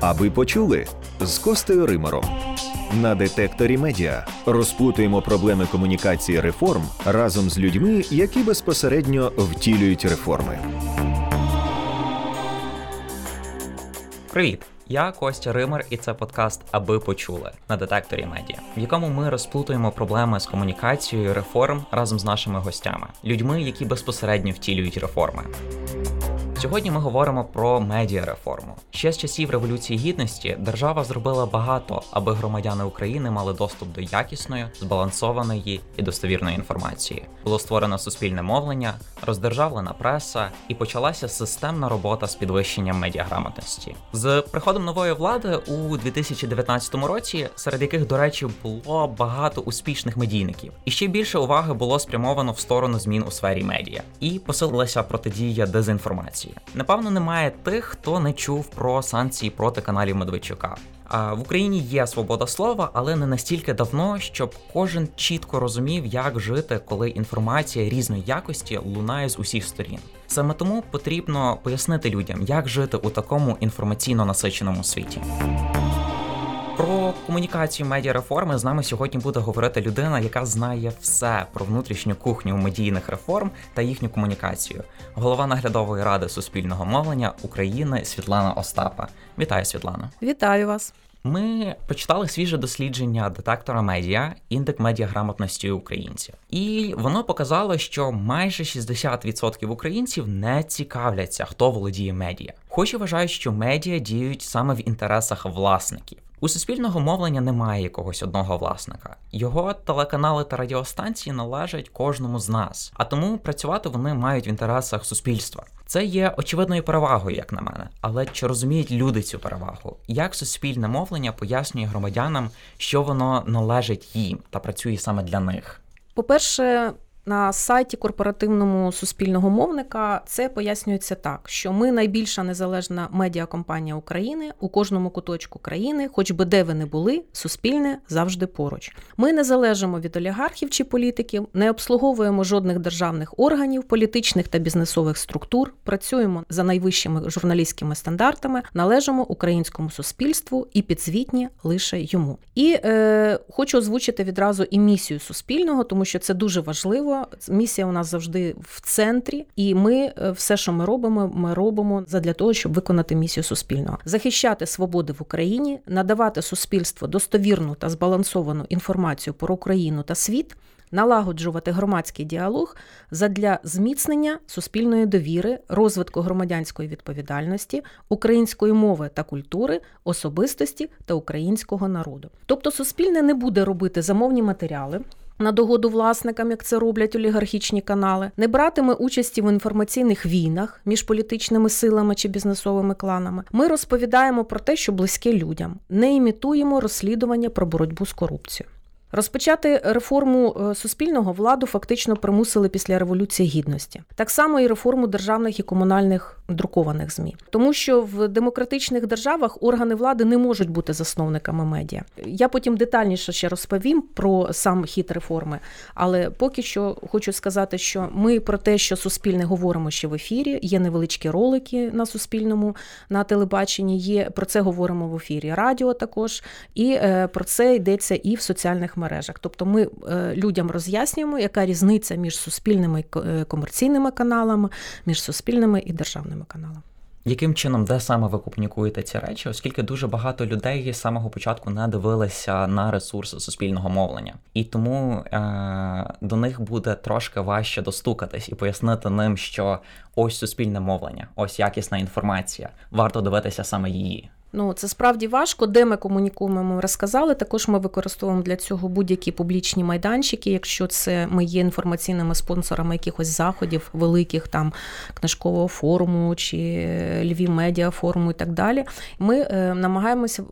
Аби почули з Костею Римером. На детекторі медіа розплутуємо проблеми комунікації реформ разом з людьми, які безпосередньо втілюють реформи. Привіт! Я Костя Ример, і це подкаст Аби почули на детекторі медіа, в якому ми розплутуємо проблеми з комунікацією реформ разом з нашими гостями, людьми, які безпосередньо втілюють реформи. Сьогодні ми говоримо про медіареформу. Ще з часів революції гідності держава зробила багато, аби громадяни України мали доступ до якісної, збалансованої і достовірної інформації. Було створено суспільне мовлення, роздержавлена преса і почалася системна робота з підвищенням медіаграмотності. З приходом нової влади у 2019 році, серед яких, до речі, було багато успішних медійників, і ще більше уваги було спрямовано в сторону змін у сфері медіа, і посилилася протидія дезінформації. Напевно, немає тих, хто не чув про санкції проти каналів Медведчука. В Україні є свобода слова, але не настільки давно, щоб кожен чітко розумів, як жити, коли інформація різної якості лунає з усіх сторін. Саме тому потрібно пояснити людям, як жити у такому інформаційно насиченому світі. Комунікацію медіареформи з нами сьогодні буде говорити людина, яка знає все про внутрішню кухню медійних реформ та їхню комунікацію. Голова наглядової ради суспільного мовлення України Світлана Остапа. Вітаю, Світлана! Вітаю вас! Ми почитали свіже дослідження детектора медіа індекс медіаграмотності українців, і воно показало, що майже 60% українців не цікавляться, хто володіє медіа, хоч і вважають, що медіа діють саме в інтересах власників. У суспільного мовлення немає якогось одного власника. Його телеканали та радіостанції належать кожному з нас, а тому працювати вони мають в інтересах суспільства. Це є очевидною перевагою, як на мене. Але чи розуміють люди цю перевагу? Як суспільне мовлення пояснює громадянам, що воно належить їм та працює саме для них? По перше, на сайті корпоративному суспільного мовника це пояснюється так, що ми найбільша незалежна медіакомпанія України у кожному куточку країни, хоч би де ви не були, суспільне завжди поруч. Ми не залежимо від олігархів чи політиків, не обслуговуємо жодних державних органів, політичних та бізнесових структур, працюємо за найвищими журналістськими стандартами, належимо українському суспільству і підзвітні лише йому. І е, хочу озвучити відразу і місію суспільного, тому що це дуже важливо місія у нас завжди в центрі, і ми е, все, що ми робимо, ми робимо задля того, щоб виконати місію суспільного, захищати свободи в Україні, надавати суспільству достовірну та збалансовану інформацію про Україну та світ. Налагоджувати громадський діалог задля зміцнення суспільної довіри, розвитку громадянської відповідальності, української мови та культури, особистості та українського народу. Тобто, суспільне не буде робити замовні матеріали, на догоду власникам, як це роблять олігархічні канали, не братиме участі в інформаційних війнах між політичними силами чи бізнесовими кланами. Ми розповідаємо про те, що близьке людям, не імітуємо розслідування про боротьбу з корупцією. Розпочати реформу е, суспільного владу фактично примусили після революції гідності, так само і реформу державних і комунальних друкованих змі, тому що в демократичних державах органи влади не можуть бути засновниками медіа. Я потім детальніше ще розповім про сам хід реформи, але поки що хочу сказати, що ми про те, що суспільне говоримо ще в ефірі. Є невеличкі ролики на суспільному на телебаченні. Є про це говоримо в ефірі радіо також, і е, про це йдеться і в соціальних мережах. Тобто ми е, людям роз'яснюємо, яка різниця між суспільними е, комерційними каналами, між суспільними і державними каналами. Яким чином, де саме ви комунікуєте ці речі, оскільки дуже багато людей з самого початку не дивилися на ресурси суспільного мовлення, і тому е- до них буде трошки важче достукатись і пояснити ним, що ось суспільне мовлення, ось якісна інформація, варто дивитися саме її. Ну, це справді важко. Де ми комунікуємо, ми розказали. Також ми використовуємо для цього будь-які публічні майданчики, якщо це ми є інформаційними спонсорами якихось заходів, великих там книжкового форуму чи Львів медіа форуму і так далі. Ми е, намагаємося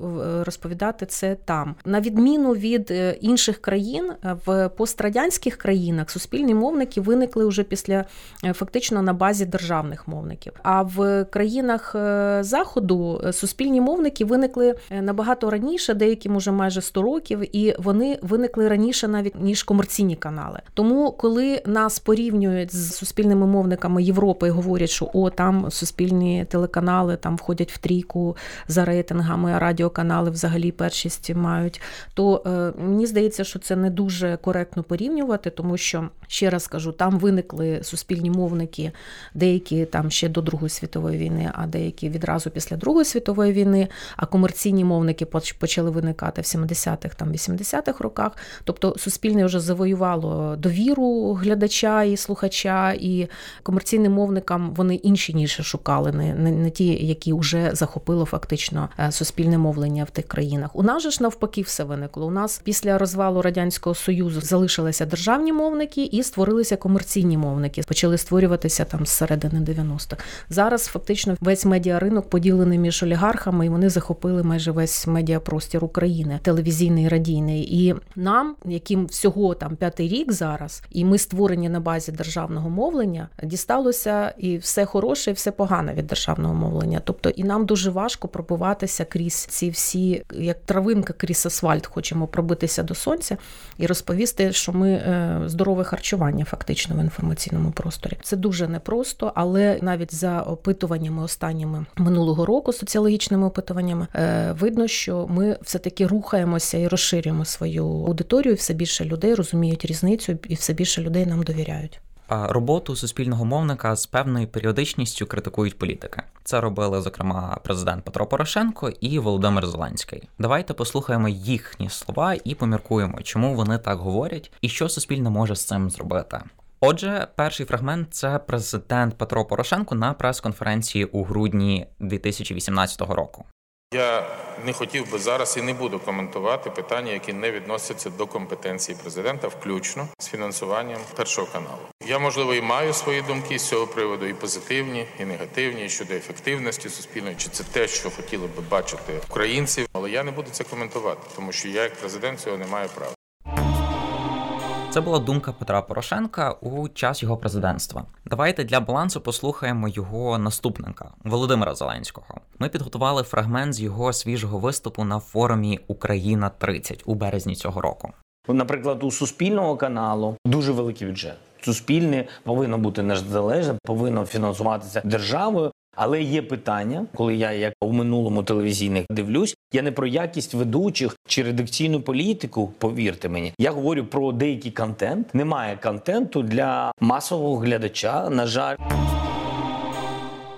розповідати це там. На відміну від е, інших країн, в пострадянських країнах суспільні мовники виникли вже після е, фактично на базі державних мовників. А в країнах заходу суспільні мовники виникли е, набагато раніше, деяким уже майже 100 років, і вони виникли раніше навіть ніж комерційні канали. Тому, коли нас порівнюють з суспільними мовниками Європи і говорять, що о, там суспільні телеканали там входять в трійку за рейтингами, а радіоканали взагалі першість мають, то е, мені здається, що це не дуже коректно порівнювати, тому що ще раз скажу, там виникли суспільні мовники, деякі там ще до Другої світової війни, а деякі відразу після Другої світової війни. А комерційні мовники почали виникати в 70-х, там 80-х роках. Тобто суспільне вже завоювало довіру глядача і слухача, і комерційним мовникам вони інші ніші шукали, не, не, не ті, які вже захопило фактично е, суспільне мовлення в тих країнах. У нас же ж навпаки все виникло. У нас після розвалу радянського союзу залишилися державні мовники і створилися комерційні мовники. Почали створюватися там з середини 90-х. Зараз фактично весь медіаринок поділений між олігархами, і вони захопили майже весь медіапростір України, телевізійний і радійний. І нам, яким всього там п'ятий рік зараз, і ми створені на базі державного мовлення, дісталося і все хороше, і все погане від державного мовлення. Тобто, і нам дуже важко пробиватися крізь ці всі, як травинка крізь асфальт, хочемо пробитися до сонця і розповісти, що ми е, здорове харчування фактично в інформаційному просторі. Це дуже непросто, але навіть за опитуваннями останніми минулого року, соціологічними опитуваннями, е, видно, що ми все таки рухаємося і розширюємо свою аудиторію. Все більше людей розуміють різницю, і все більше людей нам довіряють. Роботу суспільного мовника з певною періодичністю критикують політики. Це робили зокрема президент Петро Порошенко і Володимир Зеленський. Давайте послухаємо їхні слова і поміркуємо, чому вони так говорять, і що суспільне може з цим зробити. Отже, перший фрагмент це президент Петро Порошенко на прес-конференції у грудні 2018 року. Я не хотів би зараз і не буду коментувати питання, які не відносяться до компетенції президента, включно з фінансуванням першого каналу. Я можливо і маю свої думки з цього приводу, і позитивні, і негативні щодо ефективності суспільної, чи це те, що хотіли би бачити українці, але я не буду це коментувати, тому що я як президент цього не маю права. Це була думка Петра Порошенка у час його президентства. Давайте для балансу послухаємо його наступника Володимира Зеленського. Ми підготували фрагмент з його свіжого виступу на форумі Україна 30 у березні цього року. Наприклад, у суспільного каналу дуже великий бюджет. Суспільне повинно бути незалежне, повинно фінансуватися державою. Але є питання, коли я як у минулому телевізійних дивлюсь, я не про якість ведучих чи редакційну політику. Повірте мені, я говорю про деякий контент. Немає контенту для масового глядача. На жаль.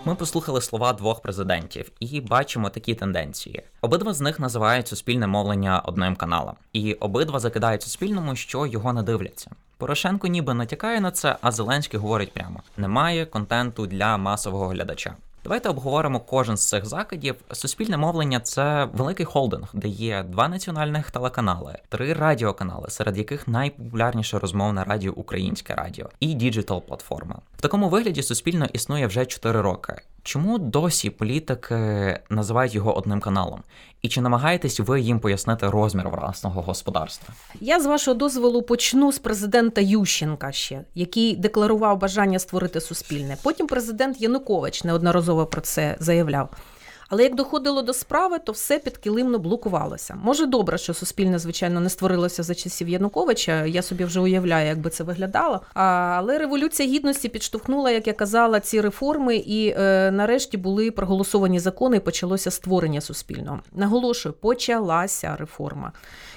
Ми послухали слова двох президентів і бачимо такі тенденції. Обидва з них називають суспільне мовлення одним каналом, і обидва закидають суспільному, що його не дивляться. Порошенко ніби натякає на це, а Зеленський говорить прямо: немає контенту для масового глядача. Давайте обговоримо кожен з цих закидів. Суспільне мовлення це великий холдинг, де є два національних телеканали, три радіоканали, серед яких найпопулярніше розмовне радіо Українське Радіо і діджитал платформа. В такому вигляді Суспільне існує вже 4 роки. Чому досі політики називають його одним каналом? І чи намагаєтесь ви їм пояснити розмір власного господарства? Я з вашого дозволу почну з президента Ющенка ще, який декларував бажання створити суспільне. Потім президент Янукович неодноразово про це заявляв. Але як доходило до справи, то все підкилимно блокувалося. Може, добре, що суспільне, звичайно, не створилося за часів Януковича. Я собі вже уявляю, як би це виглядало. Але революція гідності підштовхнула, як я казала, ці реформи, і е, нарешті були проголосовані закони, і почалося створення суспільного. Наголошую, почалася реформа.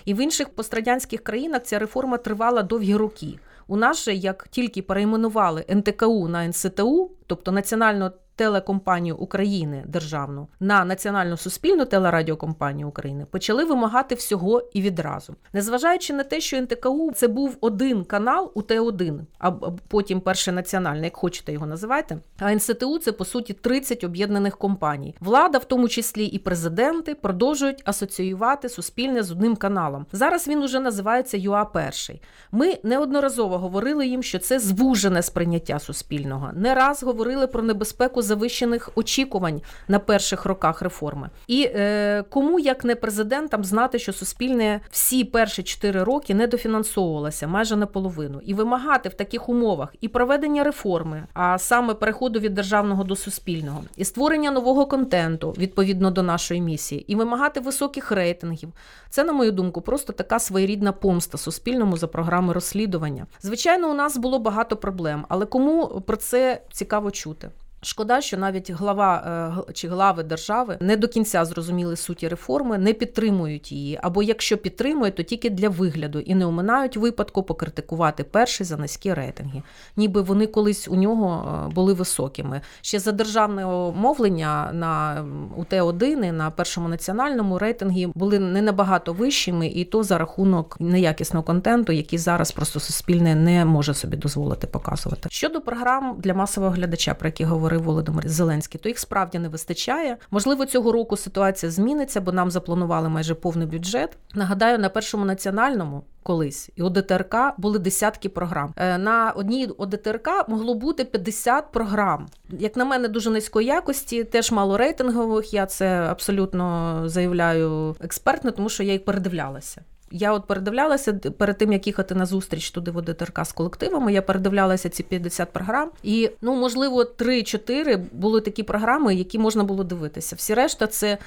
І в інших пострадянських країнах ця реформа тривала довгі роки. У нас же, як тільки перейменували НТКУ на НСТУ, тобто національно телекомпанію України державну на національну суспільну телерадіокомпанію України почали вимагати всього і відразу, незважаючи на те, що НТКУ це був один канал у Т1, а потім перший національний, як хочете його називайте. А НСТУ це по суті 30 об'єднаних компаній. Влада, в тому числі і президенти, продовжують асоціювати суспільне з одним каналом. Зараз він уже називається ЮА Перший. Ми неодноразово говорили їм, що це звужене сприйняття суспільного. Не раз говорили про небезпеку завищених очікувань на перших роках реформи. І е, кому як не президентам знати, що суспільне всі перші чотири роки не дофінансовувалося майже наполовину, і вимагати в таких умовах і проведення реформи, а саме переходу від державного до суспільного, і створення нового контенту відповідно до нашої місії, і вимагати високих рейтингів. Це, на мою думку, просто така своєрідна помста суспільному за програми розслідування. Звичайно, у нас було багато проблем, але кому про це цікаво чути? Шкода, що навіть глава е, чи глави держави не до кінця зрозуміли суті реформи, не підтримують її. Або якщо підтримують, то тільки для вигляду і не оминають випадку покритикувати перший за низькі рейтинги, ніби вони колись у нього е, були високими. Ще за державного мовлення на УТ-1 і на першому національному рейтинги були не набагато вищими, і то за рахунок неякісного контенту, який зараз просто суспільне не може собі дозволити показувати. Щодо програм для масового глядача, про які говорили говорив Володимир Зеленський, то їх справді не вистачає. Можливо, цього року ситуація зміниться, бо нам запланували майже повний бюджет. Нагадаю, на першому національному. Колись і ОДТРК були десятки програм. Е, на одній ОДТРК могло бути 50 програм. Як на мене, дуже низької якості, теж мало рейтингових. Я це абсолютно заявляю експертно, тому що я їх передивлялася. Я от передивлялася перед тим, як їхати на зустріч туди в ОДТРК з колективами. Я передивлялася ці 50 програм, і ну можливо 3-4 були такі програми, які можна було дивитися. Всі решта це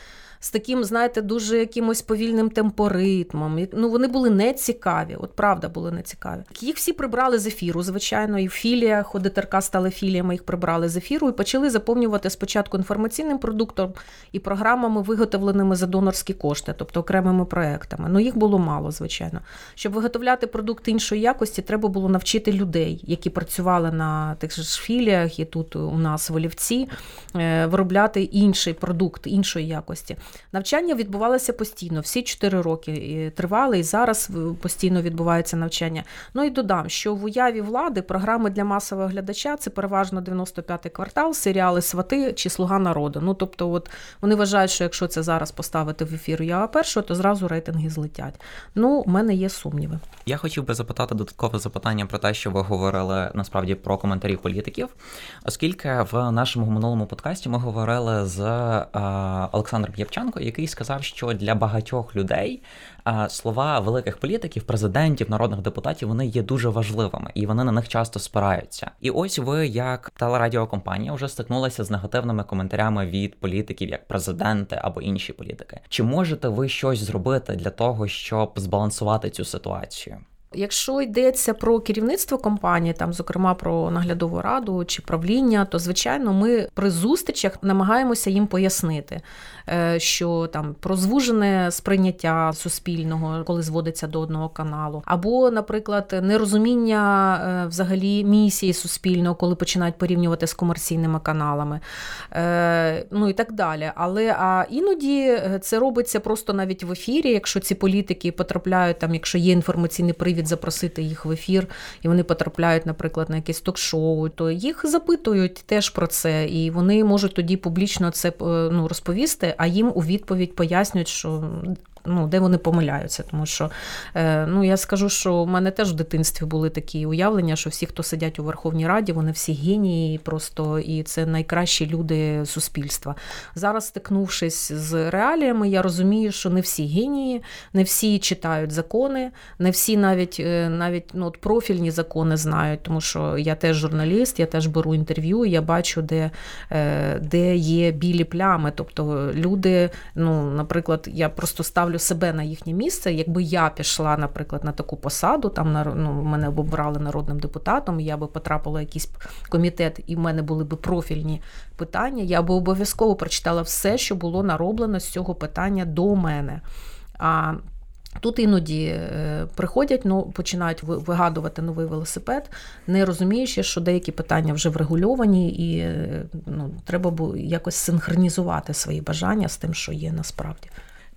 з таким, знаєте, дуже якимось повільним темпоритмом. Ну вони були нецікаві, от правда були нецікаві. Їх всі прибрали з ефіру, звичайно, і в філіях ОДТРК стали філіями, їх прибрали з ефіру і почали заповнювати спочатку інформаційним продуктом і програмами, виготовленими за донорські кошти, тобто окремими проектами. Ну їх було мало, звичайно. Щоб виготовляти продукт іншої якості, треба було навчити людей, які працювали на тих ж філіях і тут у нас в Олівці, е, виробляти інший продукт іншої якості. Навчання відбувалося постійно, всі 4 роки тривали, і зараз постійно відбувається навчання. Ну і додам, що в уяві влади програми для масового глядача це переважно 95-й квартал, серіали Свати чи Слуга народу. Ну тобто, от вони вважають, що якщо це зараз поставити в ефір я першого, то зразу рейтинги злетять. Ну, у мене є сумніви. Я хотів би запитати додаткове запитання про те, що ви говорили насправді про коментарі політиків, оскільки в нашому минулому подкасті ми говорили з Олександром Євченком, Шевченко, який сказав, що для багатьох людей слова великих політиків, президентів, народних депутатів вони є дуже важливими і вони на них часто спираються. І ось ви, як телерадіокомпанія, вже стикнулися з негативними коментарями від політиків, як президенти або інші політики. Чи можете ви щось зробити для того, щоб збалансувати цю ситуацію? Якщо йдеться про керівництво компанії, там, зокрема про наглядову раду чи правління, то звичайно ми при зустрічах намагаємося їм пояснити, що там про звужене сприйняття суспільного, коли зводиться до одного каналу, або, наприклад, нерозуміння е, взагалі місії суспільного, коли починають порівнювати з комерційними каналами, е, ну і так далі. Але а іноді це робиться просто навіть в ефірі, якщо ці політики потрапляють там, якщо є інформаційний привід запросити їх в ефір, і вони потрапляють, наприклад, на якесь ток-шоу, то їх запитують теж про це, і вони можуть тоді публічно це е, ну, розповісти, а їм у відповідь пояснюють, що ну, де вони помиляються. Тому що е, ну, я скажу, що у мене теж в дитинстві були такі уявлення, що всі, хто сидять у Верховній Раді, вони всі генії, просто і це найкращі люди суспільства. Зараз, стикнувшись з реаліями, я розумію, що не всі генії, не всі читають закони, не всі навіть е, навіть ну, от профільні закони знають, тому що я теж журналіст, я теж беру інтерв'ю, я бачу, де е, де є білі плями. Тобто люди, ну, наприклад, я просто ставлю ставлю себе на їхнє місце. Якби я пішла, наприклад, на таку посаду, там ну, мене б обрали народним депутатом, я би потрапила в якийсь комітет, і в мене були б профільні питання. Я би обов'язково прочитала все, що було нароблено з цього питання до мене. А Тут іноді е, приходять, ну починають вигадувати новий велосипед, не розуміючи, що деякі питання вже врегульовані, і е, ну, треба якось синхронізувати свої бажання з тим, що є насправді.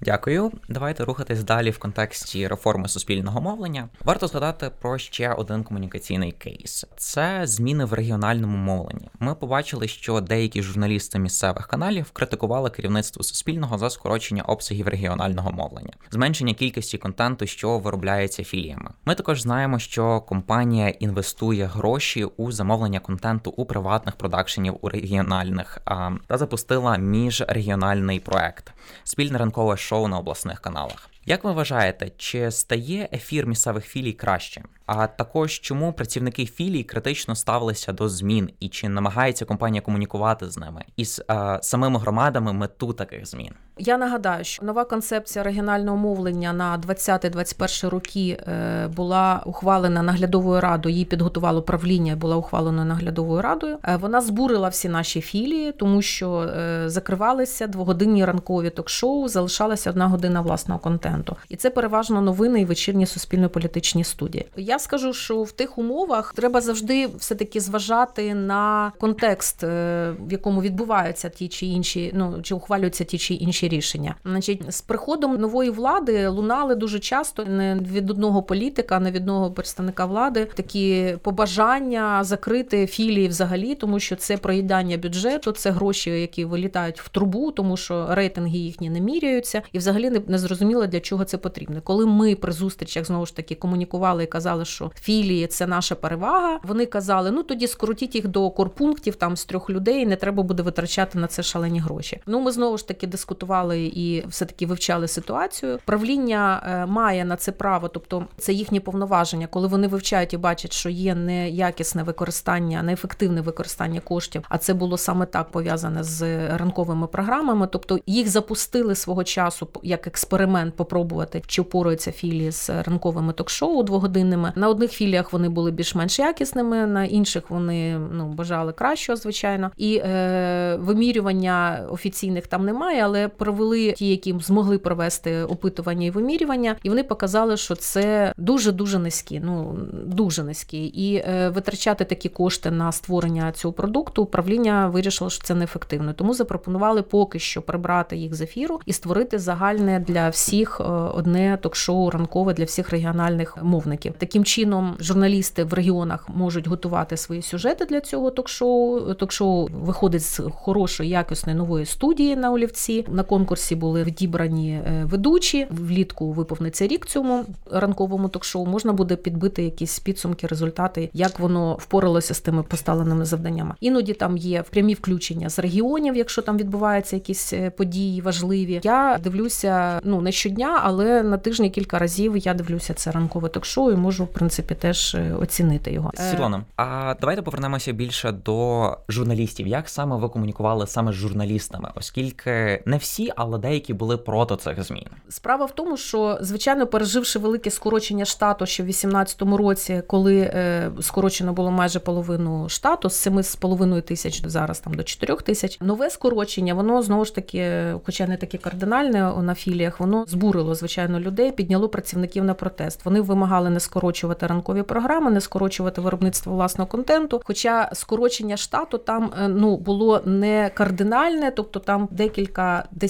Дякую. Давайте рухатись далі в контексті реформи суспільного мовлення. Варто згадати про ще один комунікаційний кейс: це зміни в регіональному мовленні. Ми побачили, що деякі журналісти місцевих каналів критикували керівництво суспільного за скорочення обсягів регіонального мовлення, зменшення кількості контенту, що виробляється філіями. Ми також знаємо, що компанія інвестує гроші у замовлення контенту у приватних продакшенів у регіональних а, та запустила міжрегіональний проект спільне ранкове шоу на обласних каналах. Як ви вважаєте, чи стає ефір місцевих філій краще? А також чому працівники філій критично ставилися до змін, і чи намагається компанія комунікувати з ними із е, самими громадами мету таких змін? Я нагадаю, що нова концепція регіонального мовлення на 20-21 роки е, була ухвалена наглядовою радою. Її підготувало правління, була ухвалена наглядовою радою. Е, вона збурила всі наші філії, тому що е, закривалися двогодинні ранкові ток-шоу, залишалася одна година власного контенту, і це переважно новини і вечірні суспільно-політичні студії. Я скажу, що в тих умовах треба завжди все таки зважати на контекст, в якому відбуваються ті чи інші, ну чи ухвалюються ті чи інші рішення. Значить, з приходом нової влади лунали дуже часто не від одного політика, не від одного представника влади такі побажання закрити філії взагалі, тому що це проїдання бюджету, це гроші, які вилітають в трубу, тому що рейтинги їхні не міряються, і взагалі не, не зрозуміло для чого це потрібно. Коли ми при зустрічах знову ж таки комунікували і казали, що філії це наша перевага. Вони казали: ну тоді скоротіть їх до корпунктів там з трьох людей, не треба буде витрачати на це шалені гроші. Ну ми знову ж таки дискутували аналізували і все таки вивчали ситуацію. Правління е, має на це право, тобто це їхні повноваження, коли вони вивчають і бачать, що є неякісне використання, неефективне використання коштів. А це було саме так пов'язане з ранковими програмами. Тобто їх запустили свого часу як експеримент, попробувати чи впораються філії з ранковими ток-шоу двогодинними. На одних філіях вони були більш-менш якісними, на інших вони ну бажали кращого, звичайно, і е, вимірювання офіційних там немає, але провели ті, які змогли провести опитування і вимірювання, і вони показали, що це дуже дуже низькі. Ну дуже низькі. І е, витрачати такі кошти на створення цього продукту управління вирішило, що це неефективно. Тому запропонували поки що прибрати їх з ефіру і створити загальне для всіх е, одне ток-шоу ранкове для всіх регіональних мовників. Таким чином, журналісти в регіонах можуть готувати свої сюжети для цього ток-шоу. Ток-шоу виходить з хорошої якісної нової студії на олівці. На конкурсі були відібрані е, ведучі. Влітку виповниться рік цьому ранковому ток-шоу. Можна буде підбити якісь підсумки, результати, як воно впоралося з тими поставленими завданнями. Іноді там є прямі включення з регіонів, якщо там відбуваються якісь е, події важливі. Я дивлюся ну не щодня, але на тижні кілька разів я дивлюся це ранкове ток-шоу і можу в принципі теж е, оцінити його. Світлана, а давайте повернемося більше до журналістів. Як саме ви комунікували саме з журналістами, оскільки не всі всі, але деякі були проти цих змін. Справа в тому, що звичайно, переживши велике скорочення штату ще в 2018 році, коли е, скорочено було майже половину штату з 7,5 тисяч зараз там до 4 тисяч. Нове скорочення, воно знову ж таки, хоча не таке кардинальне на філіях, воно збурило звичайно людей, підняло працівників на протест. Вони вимагали не скорочувати ранкові програми, не скорочувати виробництво власного контенту. Хоча скорочення штату там е, ну було не кардинальне, тобто там декілька десятків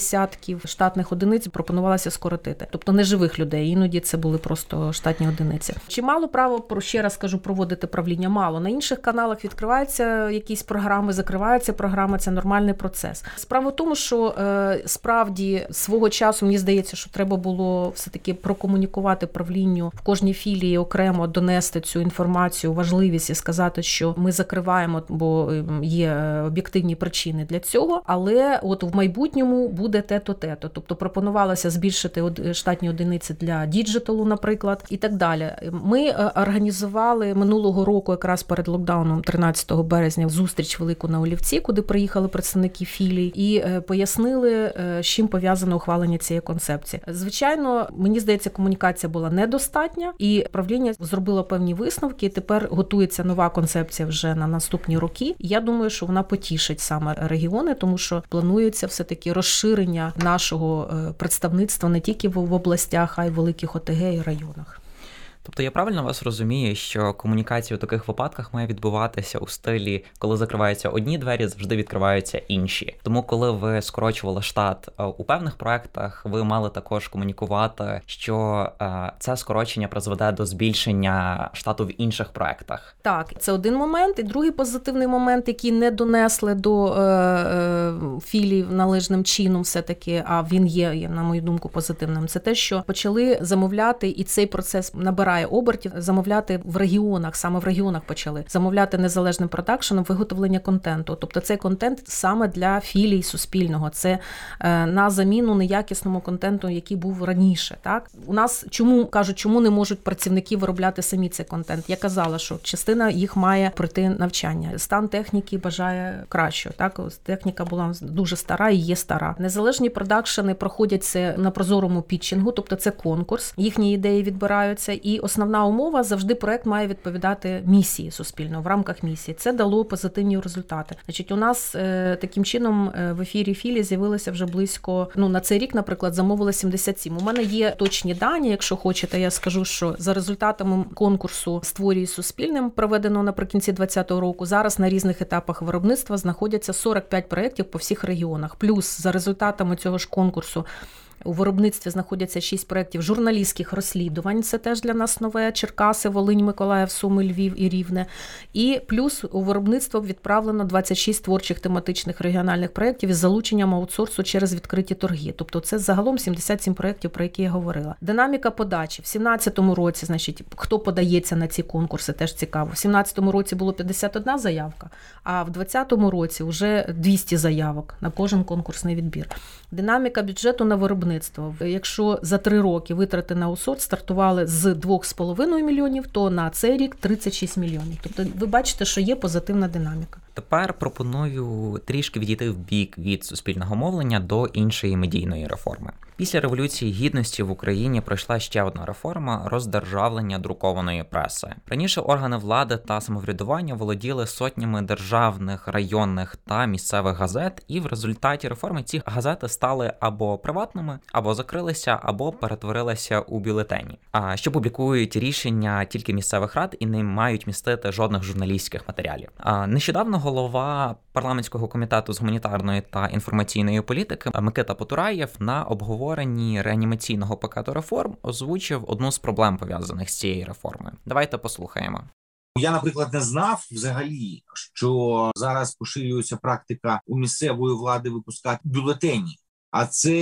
штатних одиниць пропонувалося скоротити, тобто не живих людей. Іноді це були просто штатні одиниці. Чи мало право про ще раз кажу проводити правління? Мало на інших каналах відкриваються якісь програми, закриваються програми. Це нормальний процес. Справа в тому, що е, справді свого часу мені здається, що треба було все таки прокомунікувати правлінню в кожній філії окремо донести цю інформацію, важливість і сказати, що ми закриваємо, бо ем, є об'єктивні причини для цього. Але от в майбутньому буде те-то, те-то. Тобто пропонувалося збільшити штатні одиниці для діджиталу, наприклад, і так далі. Ми е, організували минулого року, якраз перед локдауном, 13 березня, зустріч велику на Олівці, куди приїхали представники філій, і е, пояснили, е, з чим пов'язане ухвалення цієї концепції. Звичайно, мені здається, комунікація була недостатня, і правління зробило певні висновки. і Тепер готується нова концепція вже на наступні роки. Я думаю, що вона потішить саме регіони, тому що планується все таки розширення розширення нашого е, представництва не тільки в областях, а й в великих ОТГ і районах. Тобто я правильно вас розумію, що комунікація у таких випадках має відбуватися у стилі, коли закриваються одні двері, завжди відкриваються інші. Тому, коли ви скорочували штат е, у певних проектах, ви мали також комунікувати, що е, це скорочення призведе до збільшення штату в інших проектах. Так, це один момент, і другий позитивний момент, який не донесли до е, е, філів належним чином, все таки, а він є, на мою думку, позитивним. Це те, що почали замовляти, і цей процес набирає обертів, замовляти в регіонах, саме в регіонах почали замовляти незалежним продакшеном виготовлення контенту. Тобто цей контент саме для філій суспільного, це е, на заміну неякісному контенту, який був раніше. Так у нас чому кажуть, чому не можуть працівники виробляти самі цей контент? Я казала, що частина їх має пройти навчання. Стан техніки бажає кращого. Так техніка була дуже стара і є стара. Незалежні продакшени проходять це на прозорому пітчингу, тобто це конкурс. Їхні ідеї відбираються, і основна умова завжди проект має відповідати місії суспільно в рамках місії. Це дало позитивні результати. Значить, у нас е, таким чином е, в ефірі Філі з'явилося вже близько. Ну на цей рік, наприклад, замовили 77. У мене є точні дані. Якщо хочете, я скажу, що за результатами конкурсу створює суспільним, проведеного наприкінці 2020 року. Зараз на різних етапах виробництва знаходяться 45 проєктів по всіх регіонах. Плюс за результатами цього ж конкурсу. У виробництві знаходяться шість проєктів журналістських розслідувань. Це теж для нас нове. Черкаси, Волинь, Миколаїв, Суми, Львів і Рівне. І плюс у виробництво відправлено 26 творчих тематичних регіональних проєктів із залученням аутсорсу через відкриті торги. Тобто це загалом 77 проєктів, про які я говорила. Динаміка подачі в 2017 році, значить, хто подається на ці конкурси, теж цікаво. В 2017 році було 51 заявка, а в 2020 році вже 200 заявок на кожен конкурсний відбір. Динаміка бюджету на виробництво. Якщо за три роки витрати на аутсорс стартували з 2,5 мільйонів, то на цей рік 36 мільйонів. Тобто, ви бачите, що є позитивна динаміка. Тепер пропоную трішки відійти в бік від суспільного мовлення до іншої медійної реформи. Після революції гідності в Україні пройшла ще одна реформа роздержавлення друкованої преси. Раніше органи влади та самоврядування володіли сотнями державних, районних та місцевих газет, і в результаті реформи ці газети стали або приватними, або закрилися, або перетворилися у бюлетені. А що публікують рішення тільки місцевих рад і не мають містити жодних журналістських матеріалів. Нещодавно голова парламентського комітету з гуманітарної та інформаційної політики Микита Потураєв на обговоренні реанімаційного пакету реформ озвучив одну з проблем пов'язаних з цією реформою. Давайте послухаємо. Я, наприклад, не знав взагалі, що зараз поширюється практика у місцевої влади випускати бюлетені. А це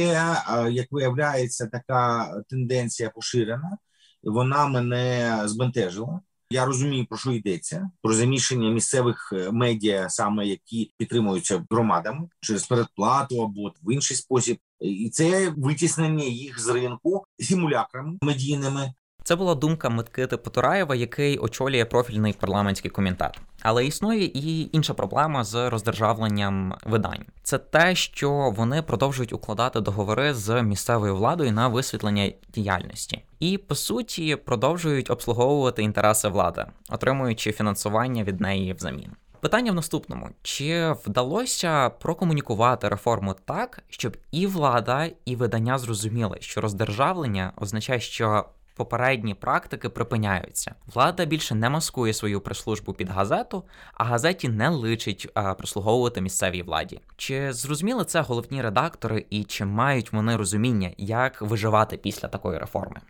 як виявляється, така тенденція поширена. Вона мене збентежила. Я розумію, про що йдеться про заміщення місцевих е, медіа, саме які підтримуються громадами через передплату або в інший спосіб, і це витіснення їх з ринку симулякрами медійними. Це була думка Микити Потураєва, який очолює профільний парламентський комітет. Але існує і інша проблема з роздержавленням видань. Це те, що вони продовжують укладати договори з місцевою владою на висвітлення діяльності, і по суті продовжують обслуговувати інтереси влади, отримуючи фінансування від неї взамін. Питання в наступному: чи вдалося прокомунікувати реформу так, щоб і влада, і видання зрозуміли, що роздержавлення означає, що попередні практики припиняються. Влада більше не маскує свою прес-службу під газету, а газеті не личить а, прислуговувати місцевій владі. Чи зрозуміли це головні редактори, і чи мають вони розуміння, як виживати після такої реформи?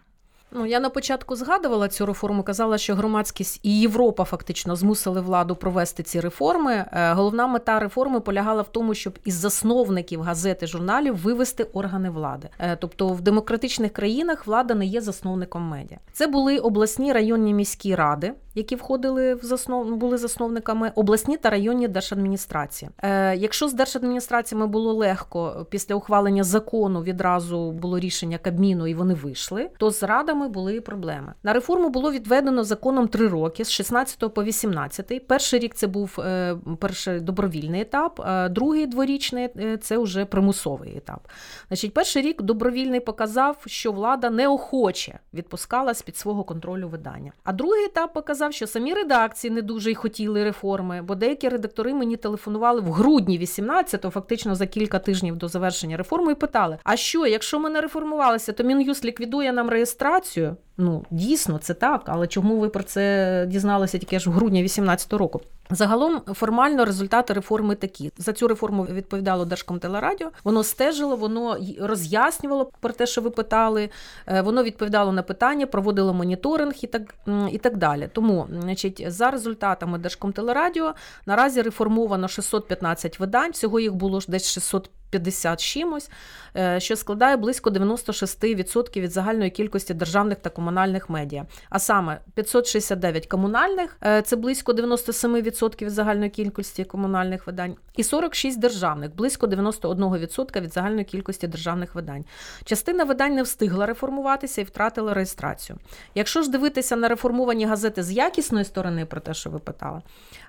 Ну, я на початку згадувала цю реформу, казала, що громадськість і Європа фактично змусили владу провести ці реформи. Е, головна мета реформи полягала в тому, щоб із засновників газети журналів вивести органи влади. Е, тобто в демократичних країнах влада не є засновником медіа. Це були обласні районні міські ради, які входили в заснов... були засновниками, обласні та районні держадміністрації. Е, Якщо з держадміністраціями було легко після ухвалення закону відразу було рішення Кабміну і вони вийшли, то з радами роками були проблеми. На реформу було відведено законом три роки з 16 по 18. Перший рік це був е, перший добровільний етап, а другий дворічний е, це вже примусовий етап. Значить, перший рік добровільний показав, що влада неохоче відпускала з під свого контролю видання. А другий етап показав, що самі редакції не дуже й хотіли реформи, бо деякі редактори мені телефонували в грудні 18-го, фактично за кілька тижнів до завершення реформи, і питали: а що, якщо ми не реформувалися, то мін'юст ліквідує нам реєстрацію? Реєстрацію. Ну, дійсно, це так, але чому ви про це дізналися тільки аж в грудні 2018 року? Загалом формально результати реформи такі. За цю реформу відповідало Держкомтелерадіо. Воно стежило, воно роз'яснювало про те, що ви питали. Е, воно відповідало на питання, проводило моніторинг і так і так далі. Тому, значить, за результатами Держкомтелерадіо наразі реформовано 615 видань. Всього їх було десь 600 50 чимось, е, що складає близько 96% від загальної кількості державних та комунальних медіа. А саме 569 комунальних е, це близько 97% від загальної кількості комунальних видань, і 46 державних, близько 91% від загальної кількості державних видань. Частина видань не встигла реформуватися і втратила реєстрацію. Якщо ж дивитися на реформовані газети з якісної сторони, про те, що ви питали,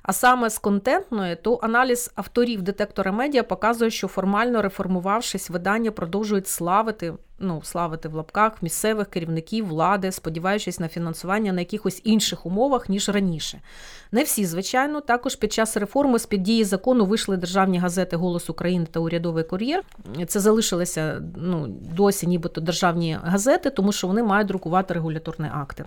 а саме з контентної, то аналіз авторів детектора медіа показує, що формально реформувавшись, видання продовжують славити, ну славити в лапках місцевих керівників влади, сподіваючись на фінансування на якихось інших умовах ніж раніше. Не всі, звичайно, також під час реформи з під дії закону вийшли державні газети Голос України та Урядовий кур'єр. Це залишилися ну досі, нібито державні газети, тому що вони мають друкувати регуляторні акти.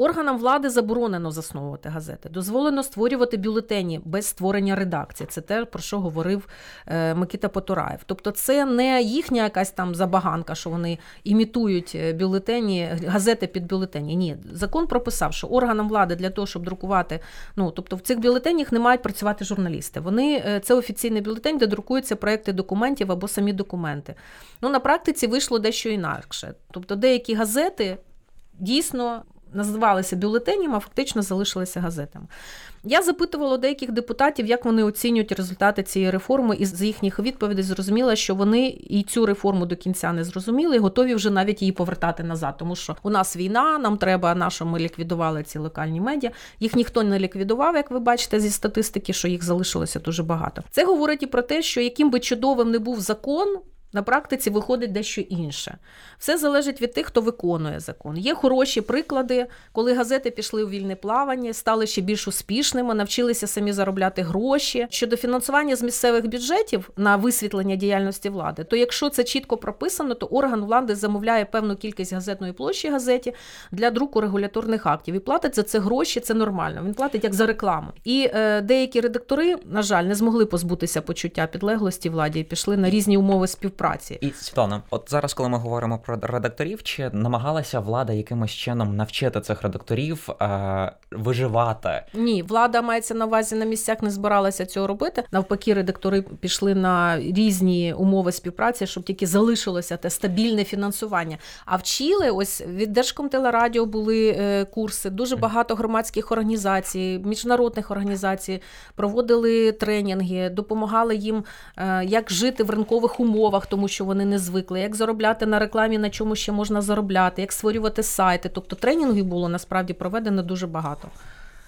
Органам влади заборонено засновувати газети, дозволено створювати бюлетені без створення редакції. Це те, про що говорив е, Микита Потураєв. Тобто, це не їхня якась там забаганка, що вони імітують е, бюлетені, газети під бюлетені. Ні, закон прописав, що органам влади для того, щоб друкувати, ну тобто в цих бюлетенях не мають працювати журналісти. Вони е, це офіційний бюлетень, де друкуються проекти документів або самі документи. Ну на практиці вийшло дещо інакше. Тобто, деякі газети дійсно називалися бюлетенями, а фактично залишилися газетами. Я запитувала деяких депутатів, як вони оцінюють результати цієї реформи, і з їхніх відповідей зрозуміла, що вони і цю реформу до кінця не зрозуміли, і готові вже навіть її повертати назад. Тому що у нас війна, нам треба, нащо ми ліквідували ці локальні медіа. Їх ніхто не ліквідував, як ви бачите, зі статистики, що їх залишилося дуже багато. Це говорить і про те, що яким би чудовим не був закон. На практиці виходить дещо інше. Все залежить від тих, хто виконує закон. Є хороші приклади, коли газети пішли у вільне плавання, стали ще більш успішними, навчилися самі заробляти гроші. Щодо фінансування з місцевих бюджетів на висвітлення діяльності влади, то якщо це чітко прописано, то орган влади замовляє певну кількість газетної площі газеті для друку регуляторних актів і платить за це гроші. Це нормально. Він платить як за рекламу. І е, деякі редактори, на жаль, не змогли позбутися почуття підлеглості владі і пішли на різні умови співпраці праці. І Світлана, от зараз, коли ми говоримо про редакторів, чи намагалася влада якимось чином навчити цих редакторів е, виживати? Ні, влада мається на увазі на місцях, не збиралася цього робити. Навпаки, редактори пішли на різні умови співпраці, щоб тільки залишилося те стабільне фінансування. А вчили ось від Держкомтелерадіо були е, курси. Дуже багато громадських організацій, міжнародних організацій проводили тренінги, допомагали їм, е, як жити в ринкових умовах тому що вони не звикли, як заробляти на рекламі, на чому ще можна заробляти, як створювати сайти. Тобто тренінгів було насправді проведено дуже багато.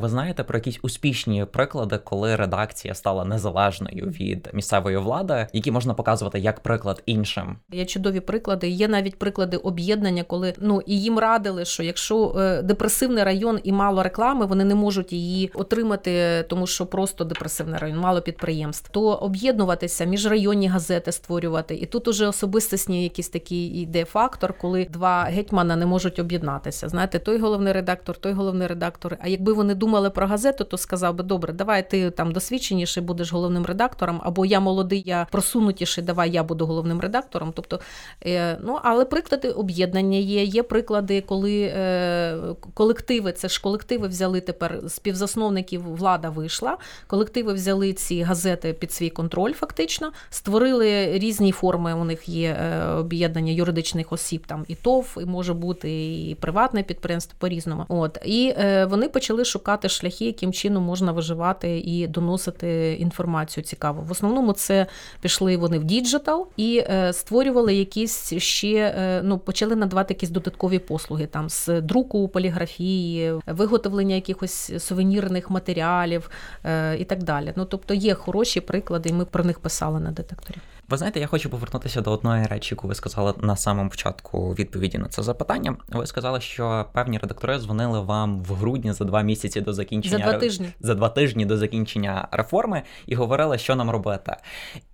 Ви знаєте про якісь успішні приклади, коли редакція стала незалежною від місцевої влади, які можна показувати як приклад іншим? Є чудові приклади. Є навіть приклади об'єднання, коли ну і їм радили, що якщо е, депресивний район і мало реклами, вони не можуть її отримати, тому що просто депресивний район, мало підприємств, то об'єднуватися міжрайонні газети створювати. І тут уже особистісні якісь такий йде фактор, коли два гетьмана не можуть об'єднатися. Знаєте, той головний редактор, той головний редактор. А якби вони думали думали про газету, то сказав би, добре, давай ти там досвідченіший будеш головним редактором, або я молодий, я просунутіший, давай я буду головним редактором. Тобто, е, ну але приклади об'єднання є. Є приклади, коли е, колективи, це ж колективи взяли тепер співзасновників, влада вийшла. Колективи взяли ці газети під свій контроль, фактично, створили різні форми. У них є е, об'єднання юридичних осіб, там і ТОВ, і може бути і приватне підприємство по різному. От і вони почали шукати шукати шляхи, яким чином можна виживати і доносити інформацію цікаву. В основному це пішли вони в діджитал і е, створювали якісь ще е, ну почали надавати якісь додаткові послуги там з друку, поліграфії, виготовлення якихось сувенірних матеріалів е, і так далі. Ну тобто є хороші приклади, і ми про них писали на детекторі. Ви знаєте, я хочу повернутися до одної речі, яку ви сказали на самому початку відповіді на це запитання. Ви сказали, що певні редактори дзвонили вам в грудні за два місяці до закінчення за два тижні за два тижні до закінчення реформи і говорили, що нам робити.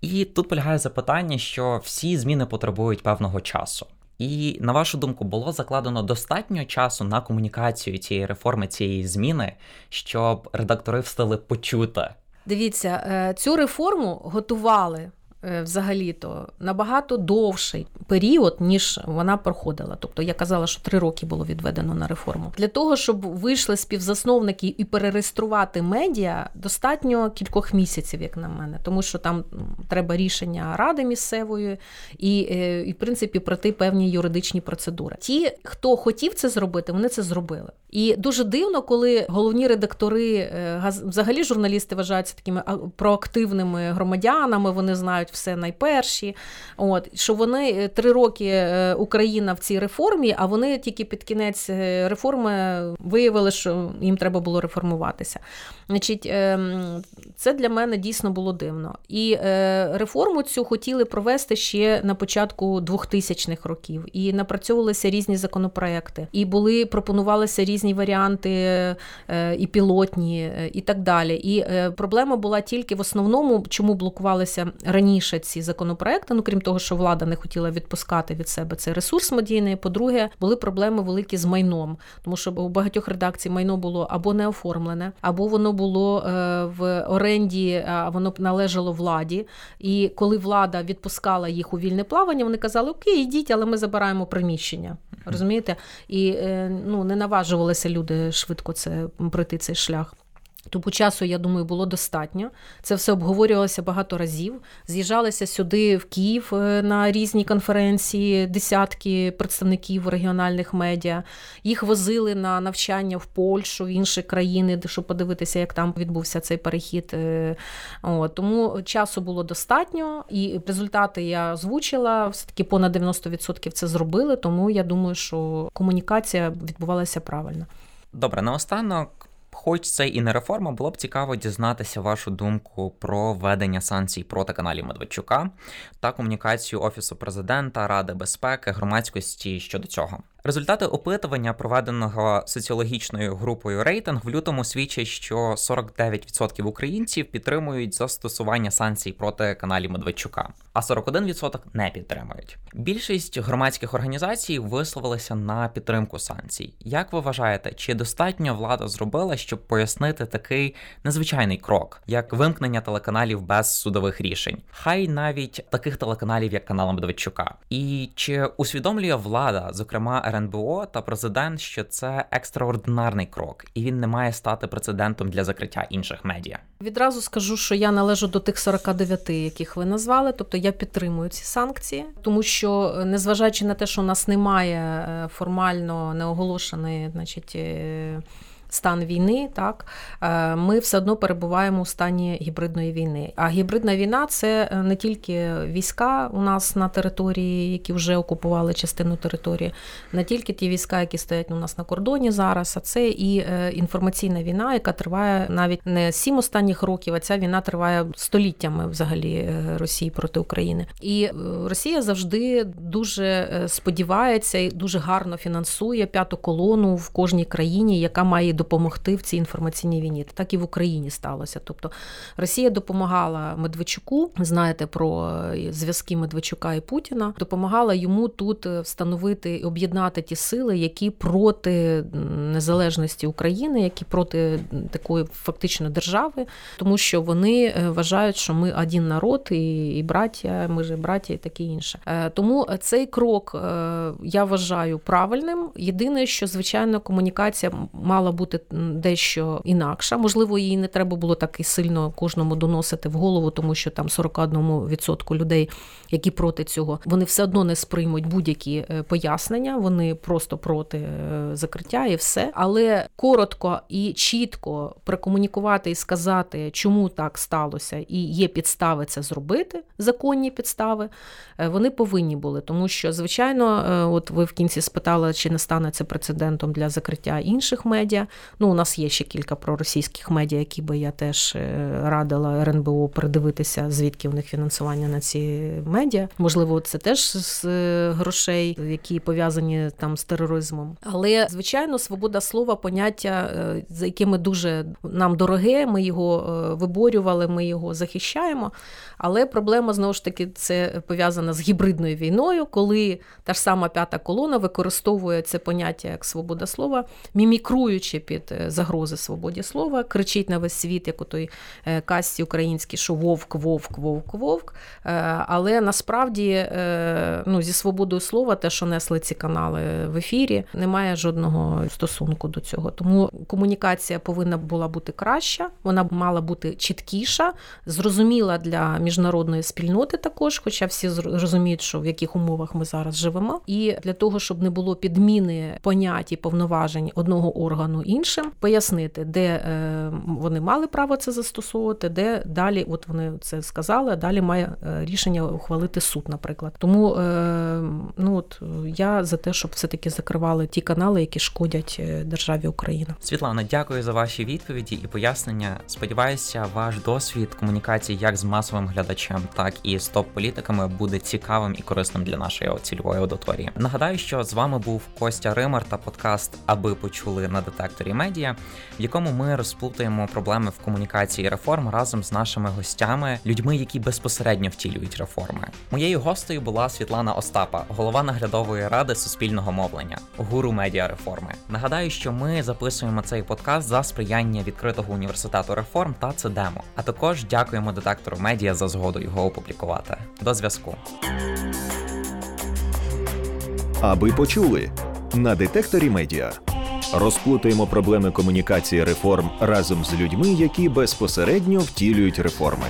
І тут полягає запитання, що всі зміни потребують певного часу. І на вашу думку, було закладено достатньо часу на комунікацію цієї реформи, цієї зміни, щоб редактори встали почути. Дивіться, е, цю реформу готували взагалі-то набагато довший період, ніж вона проходила. Тобто я казала, що три роки було відведено на реформу. Для того, щоб вийшли співзасновники і перереєструвати медіа, достатньо кількох місяців, як на мене, тому що там треба рішення ради місцевої і, е, і в принципі, пройти певні юридичні процедури. Ті, хто хотів це зробити, вони це зробили. І дуже дивно, коли головні редактори, е, взагалі журналісти вважаються такими проактивними громадянами, вони знають все найперші. От, Що вони е, три роки е, Україна в цій реформі, а вони тільки під кінець реформи виявили, що їм треба було реформуватися. Значить, ем, Це для мене дійсно було дивно. І реформу цю хотіли провести ще на початку 2000-х років. І напрацьовувалися різні законопроекти, і були пропонувалися різні варіанти, е, і пілотні, е, і так далі. І е, проблема була тільки в основному, чому блокувалися раніше ці законопроекти. Ну крім того, що влада не хотіла відпускати від себе цей ресурс медійний. По-друге, були проблеми великі з майном, тому що у багатьох редакцій майно було або не оформлене, або воно було в оренді, а воно належало владі. І коли влада відпускала їх у вільне плавання, вони казали: Окей, йдіть, але ми забираємо приміщення. Розумієте? І ну не наважувалися люди швидко це пройти цей шлях. Тому часу, я думаю, було достатньо. Це все обговорювалося багато разів. З'їжджалися сюди в Київ е, на різні конференції, десятки представників регіональних медіа. Їх возили на навчання в Польщу, в інші країни, щоб подивитися, як там відбувся цей перехід. Е, От. Тому часу було достатньо, і результати я озвучила. Все таки понад 90% це зробили. Тому я думаю, що комунікація відбувалася правильно. Добре, наостанок Хоч це і не реформа, було б цікаво дізнатися вашу думку про введення санкцій проти каналів Медведчука та комунікацію Офісу президента, Ради безпеки, громадськості щодо цього. Результати опитування, проведеного соціологічною групою рейтинг, в лютому свідчать, що 49% українців підтримують застосування санкцій проти каналів Медведчука, а 41% не підтримують. Більшість громадських організацій висловилися на підтримку санкцій. Як ви вважаєте, чи достатньо влада зробила, щоб пояснити такий незвичайний крок, як вимкнення телеканалів без судових рішень? Хай навіть таких телеканалів, як канал Медведчука, і чи усвідомлює влада, зокрема РНБО та президент, що це екстраординарний крок, і він не має стати прецедентом для закриття інших медіа. Відразу скажу, що я належу до тих 49, яких ви назвали. Тобто я підтримую ці санкції, тому що незважаючи на те, що у нас немає е, формально неоголошеної, значить. Стан війни, так е, ми все одно перебуваємо у стані гібридної війни. А гібридна війна це е, не тільки війська у нас на території, які вже окупували частину території, не тільки ті війська, які стоять у нас на кордоні зараз, а це і е, інформаційна війна, яка триває навіть не сім останніх років, а ця війна триває століттями взагалі Росії проти України. І Росія завжди дуже сподівається і дуже гарно фінансує п'яту колону в кожній країні, яка має допомогти в цій інформаційній війні. Так і в Україні сталося. Тобто Росія допомагала Медведчуку, знаєте про е, зв'язки Медведчука і Путіна, допомагала йому тут е, встановити і об'єднати ті сили, які проти незалежності України, які проти такої фактично держави, тому що вони е, вважають, що ми один народ і і браття, ми ж браття і таке інше. Тому цей крок я вважаю правильним. Єдине, що звичайно комунікація мала бути бути дещо інакша. Можливо, її не треба було так і сильно кожному доносити в голову, тому що там 41% людей, які проти цього, вони все одно не сприймуть будь-які е, пояснення, вони просто проти е, закриття і все. Але коротко і чітко прокомунікувати і сказати, чому так сталося, і є підстави це зробити, законні підстави, е, вони повинні були, тому що, звичайно, от ви в кінці спитали, чи не стане це прецедентом для закриття інших медіа. Ну, у нас є ще кілька проросійських медіа, які би я теж е, радила РНБО передивитися, звідки у них фінансування на ці медіа. Можливо, це теж з е, грошей, які пов'язані там з тероризмом. Але звичайно, свобода слова, поняття, е, за якими дуже нам дороге. Ми його виборювали, ми його захищаємо. Але проблема знову ж таки це пов'язана з гібридною війною, коли та ж сама п'ята колона використовує це поняття як свобода слова, мімікруючи під е, загрози свободі слова, кричить на весь світ, як у той е, касті українській, що вовк, вовк, вовк, вовк. Е, але насправді ну, зі свободою слова, те, що несли ці канали в ефірі, немає жодного стосунку до цього. Тому комунікація повинна була бути краща, вона мала бути чіткіша, зрозуміла для міжнародної спільноти також, хоча всі розуміють, що в яких умовах ми зараз живемо. І для того, щоб не було підміни понять і повноважень одного органу іншим, пояснити, де е, вони мали право це застосовувати, де далі, от вони це сказали, а далі має е, рішення ухвалити суд, наприклад. Тому е, ну от я за те, щоб все таки закривали ті канали, які шкодять державі Україна. Світлана, дякую за ваші відповіді і пояснення. Сподіваюся, ваш досвід комунікації як з масовим глядачем, так і з топ-політиками буде цікавим і корисним для нашої цільової аудиторії. Нагадаю, що з вами був Костя Римар та подкаст Аби почули на детекторі медіа, в якому ми розплутаємо проблеми в комунікації реформ разом з нашими гостями, людьми, які безпосередньо втілюють реформи. Моєю гостею була Світлана Остапа, голова наглядової ради суспільного мовлення, гуру медіа реформи. Нагадаю, що ми записуємо цей подкаст за сприяння відкритого університету реформ та ЦЕДЕМО. А також дякуємо детектору медіа за згоду його опублікувати. До зв'язку. Аби почули на детекторі медіа. Розплутаємо проблеми комунікації реформ разом з людьми, які безпосередньо втілюють реформи.